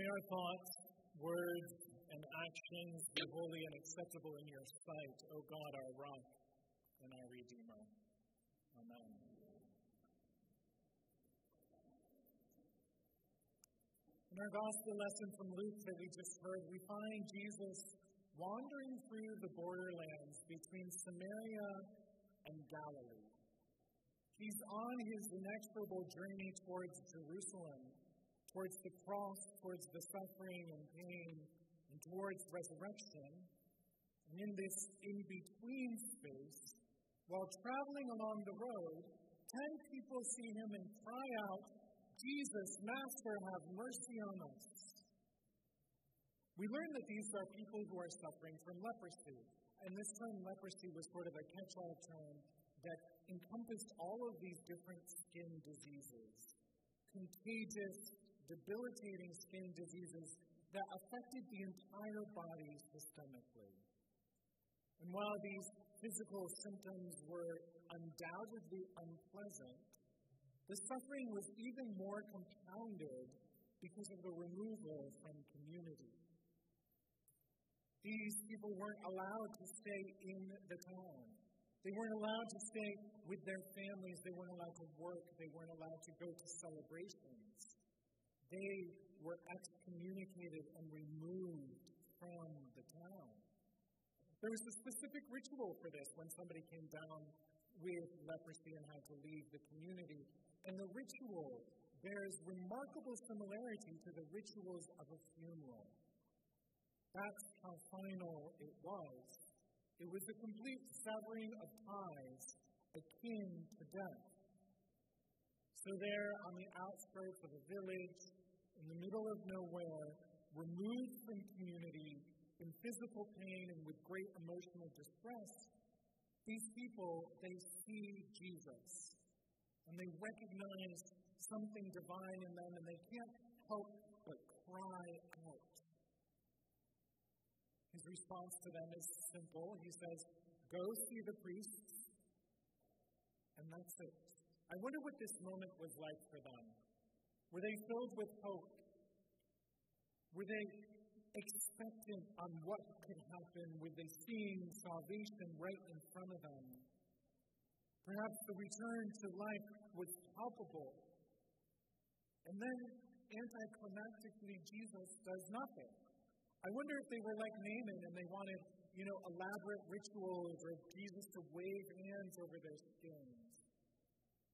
May our thoughts, words, and actions be holy and acceptable in your sight, O God, our rock and our Redeemer. Amen. In our gospel lesson from Luke that we just heard, we find Jesus wandering through the borderlands between Samaria and Galilee. He's on his inexorable journey towards Jerusalem, towards the cross, towards the suffering and pain, and towards resurrection. And in this in between space, while traveling along the road, ten people see him and cry out, Jesus, Master, have mercy on us. We learn that these are people who are suffering from leprosy. And this term leprosy was sort of a catch all term that encompassed all of these different skin diseases contagious, debilitating skin diseases that affected the entire body systemically. And while these physical symptoms were undoubtedly unpleasant, the suffering was even more compounded because of the removal from community. These people weren't allowed to stay in the town. They weren't allowed to stay with their families. They weren't allowed to work. They weren't allowed to go to celebrations. They were excommunicated and removed from the town. There was a specific ritual for this when somebody came down with leprosy and had to leave the community. And the ritual bears remarkable similarity to the rituals of a funeral. That's how final it was. It was a complete severing of ties akin to death. So, there on the outskirts of a village, in the middle of nowhere, removed from community, in physical pain and with great emotional distress, these people, they see Jesus. And they recognize something divine in them, and they can't help but cry out. His response to them is simple. He says, Go see the priests, and that's it. I wonder what this moment was like for them. Were they filled with hope? Were they expectant on what could happen? Were they seeing salvation right in front of them? Perhaps the return to life was palpable. And then, anticlimactically, Jesus does nothing. I wonder if they were like Naaman and they wanted, you know, elaborate rituals or Jesus to wave hands over their skins.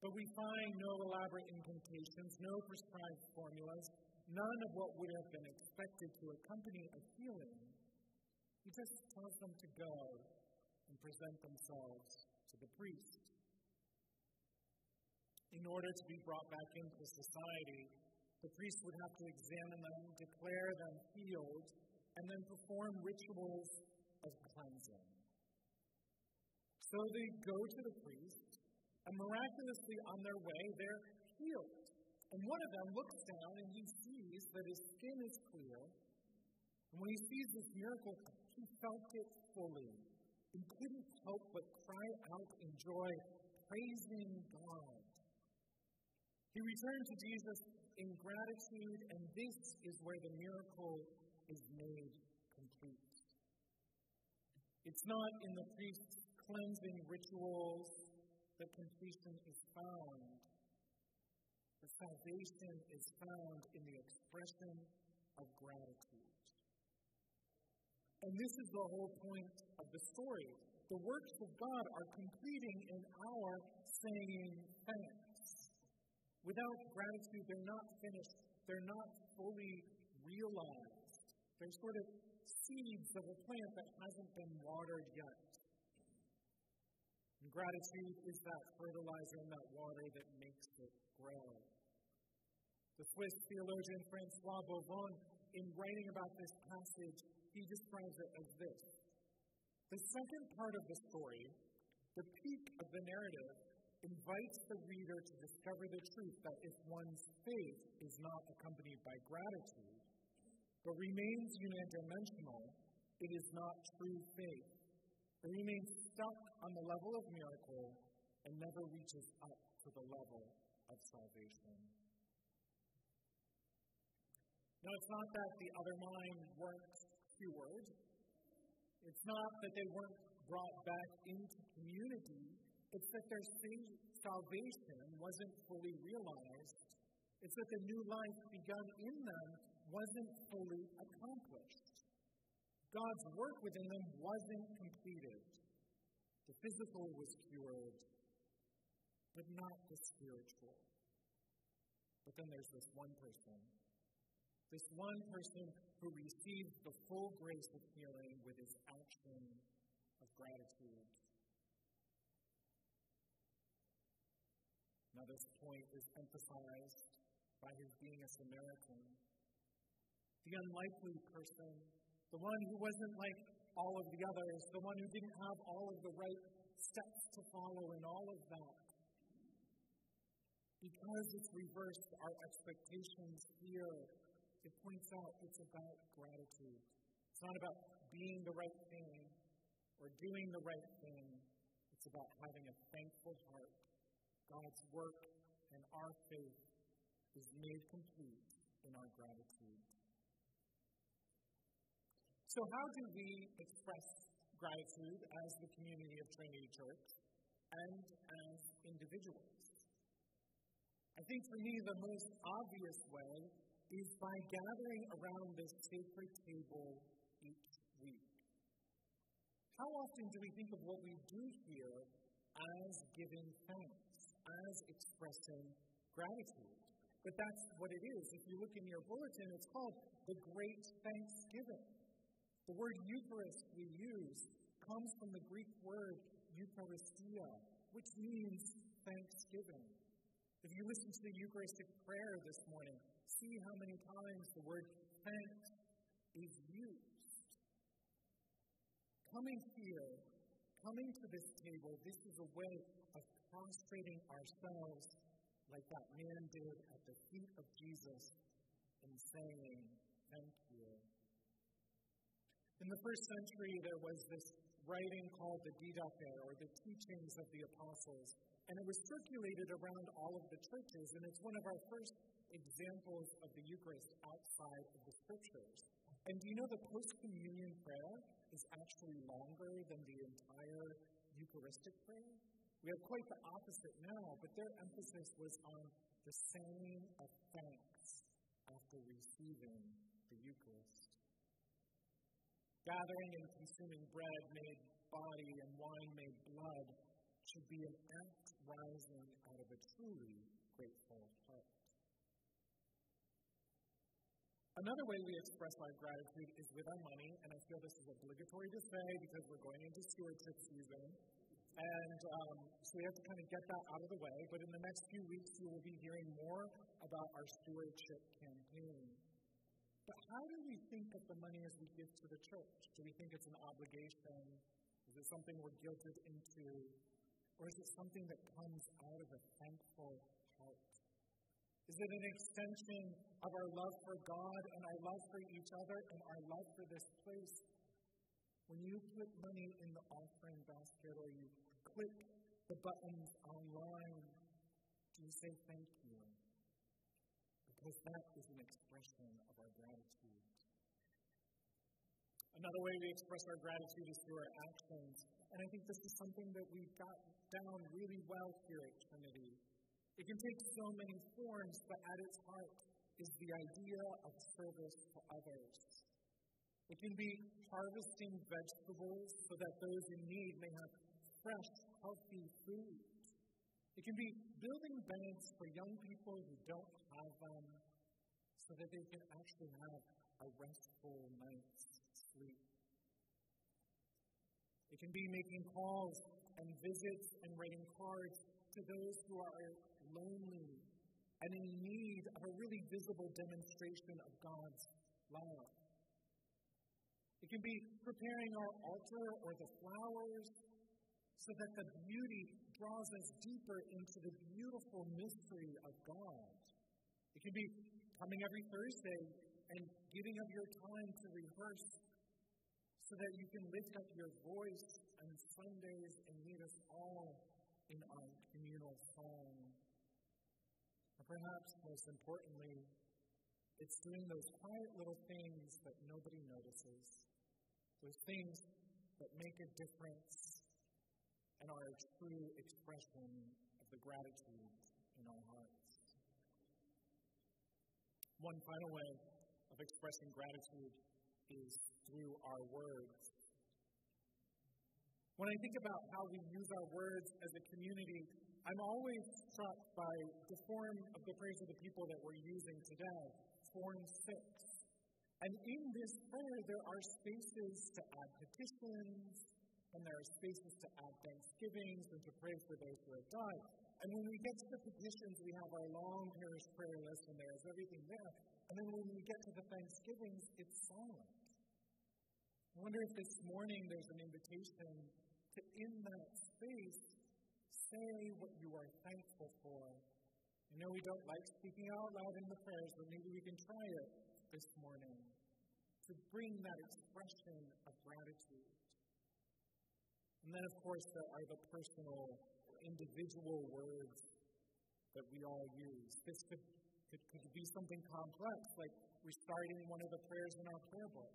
But we find no elaborate incantations, no prescribed formulas, none of what would have been expected to accompany a healing. He just tells them to go and present themselves to the priest. In order to be brought back into society, the priest would have to examine them, declare them healed, and then perform rituals of cleansing. So they go to the priest, and miraculously on their way, they're healed. And one of them looks down and he sees that his skin is clear. And when he sees this miracle, he felt it fully and couldn't help but cry out in joy, praising God. He returned to Jesus in gratitude, and this is where the miracle is made complete. It's not in the priest's cleansing rituals that completion is found. The salvation is found in the expression of gratitude. And this is the whole point of the story. The works of God are completing in our saying thanks. Without gratitude, they're not finished, they're not fully realized. They're sort of seeds of a plant that hasn't been watered yet. And gratitude is that fertilizer and that water that makes it grow. The Swiss theologian Francois Bovon, in writing about this passage, he describes it as this The second part of the story, the peak of the narrative, invites the reader to discover the truth that if one's faith is not accompanied by gratitude, but remains unidimensional, it is not true faith. It remains stuck on the level of miracle and never reaches up to the level of salvation. No, it's not that the other nine weren't cured. It's not that they weren't brought back into community. It's that their salvation wasn't fully realized. It's that the new life begun in them wasn't fully accomplished. God's work within them wasn't completed. The physical was cured, but not the spiritual. But then there's this one person, this one person who received the full grace of healing with his action of gratitude. Now, this point is emphasized by his being a Samaritan. The unlikely person, the one who wasn't like all of the others, the one who didn't have all of the right steps to follow and all of that. Because it's reversed our expectations here, it points out it's about gratitude. It's not about being the right thing or doing the right thing. It's about having a thankful heart. God's work and our faith is made complete in our gratitude. So, how do we express gratitude as the community of Trinity Church and as individuals? I think for me, the most obvious way is by gathering around this sacred table each week. How often do we think of what we do here as giving thanks, as expressing gratitude? But that's what it is. If you look in your bulletin, it's called the Great Thanksgiving. The word Eucharist we use comes from the Greek word Eucharistia, which means thanksgiving. If you listen to the Eucharistic prayer this morning, see how many times the word thanks is used. Coming here, coming to this table, this is a way of prostrating ourselves like that man did at the feet of Jesus and saying, Thank you. In the first century, there was this writing called the Didache, or the Teachings of the Apostles, and it was circulated around all of the churches, and it's one of our first examples of the Eucharist outside of the Scriptures. And do you know the post communion prayer is actually longer than the entire Eucharistic prayer? We have quite the opposite now, but their emphasis was on the saying of thanks Gathering and consuming bread made body and wine made blood should be an act rising out of a truly grateful heart. Another way we express our gratitude is with our money, and I feel this is obligatory to say because we're going into stewardship season. And um, so we have to kind of get that out of the way. But in the next few weeks, you will be hearing more about our stewardship campaign. But how do we think of the money as we give to the church? Do we think it's an obligation? Is it something we're guilted into? Or is it something that comes out of a thankful heart? Is it an extension of our love for God and our love for each other and our love for this place? When you put money in the offering basket or you click the buttons online, do you say thank you? Because that is an expression of our gratitude. Another way we express our gratitude is through our actions. And I think this is something that we've got down really well here at Trinity. It can take so many forms, but at its heart is the idea of service to others. It can be harvesting vegetables so that those in need may have fresh, healthy food. It can be building beds for young people who don't have them so that they can actually have a restful night's sleep. It can be making calls and visits and writing cards to those who are lonely and in need of a really visible demonstration of God's love. It can be preparing our altar or the flowers so that the beauty draws us deeper into the beautiful mystery of God. It can be coming every Thursday and giving of your time to rehearse so that you can lift up your voice on Sundays and lead us all in our communal song. And perhaps most importantly, It's doing those quiet little things that nobody notices, those things that make a difference and are a true expression of the gratitude in our hearts. One final way of expressing gratitude is through our words. When I think about how we use our words as a community, I'm always struck by the form of the praise of the people that we're using today, Form 6. And in this prayer, there are spaces to add petitions, and there are spaces to add thanksgivings and to pray for those who have died. And when we get to the petitions, we have our long parish prayer list, and there's everything there. And then when we get to the thanksgivings, it's silent. I wonder if this morning there's an invitation to, in that space, say what you are thankful for. I know we don't like speaking out loud in the prayers, but maybe we can try it this morning to bring that expression of gratitude. And then, of course, there are the personal, individual words that we all use. This could, could, could be something complex, like reciting one of the prayers in our prayer book.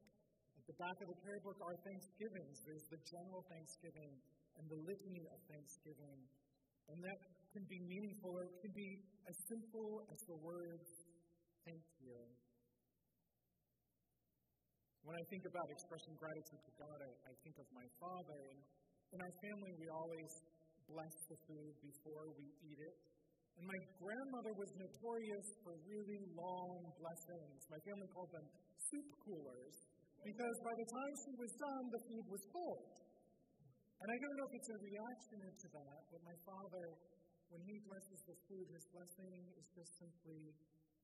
At the back of the prayer book are thanksgivings. There's the general thanksgiving and the litany of thanksgiving. And that can be meaningful or it can be as simple as the words, thank you. When I think about expressing gratitude to God, I, I think of my father. And in our family, we always bless the food before we eat it. And my grandmother was notorious for really long blessings. My family called them soup coolers because by the time she was done, the food was cold. And I don't know if it's a reaction to that, but my father, when he blesses the food, his blessing is just simply,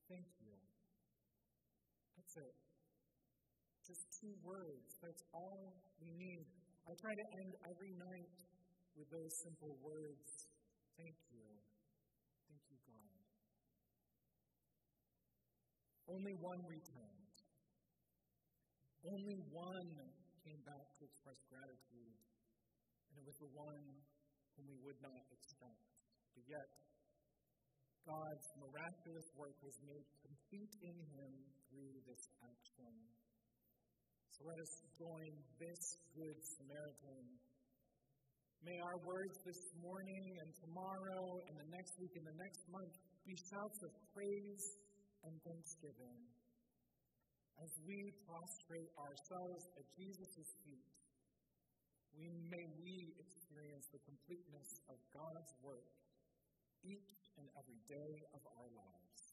thank you. That's it. Just two words. That's all we need. I try to end every night with those simple words Thank you. Thank you, God. Only one returned. Only one came back to express gratitude, and it was the one whom we would not expect. But yet, God's miraculous work was made complete in him through this action. So let us join this Good Samaritan. May our words this morning and tomorrow and the next week and the next month be shouts of praise and thanksgiving. As we prostrate ourselves at Jesus' feet, we may we experience the completeness of God's work each and every day of our lives.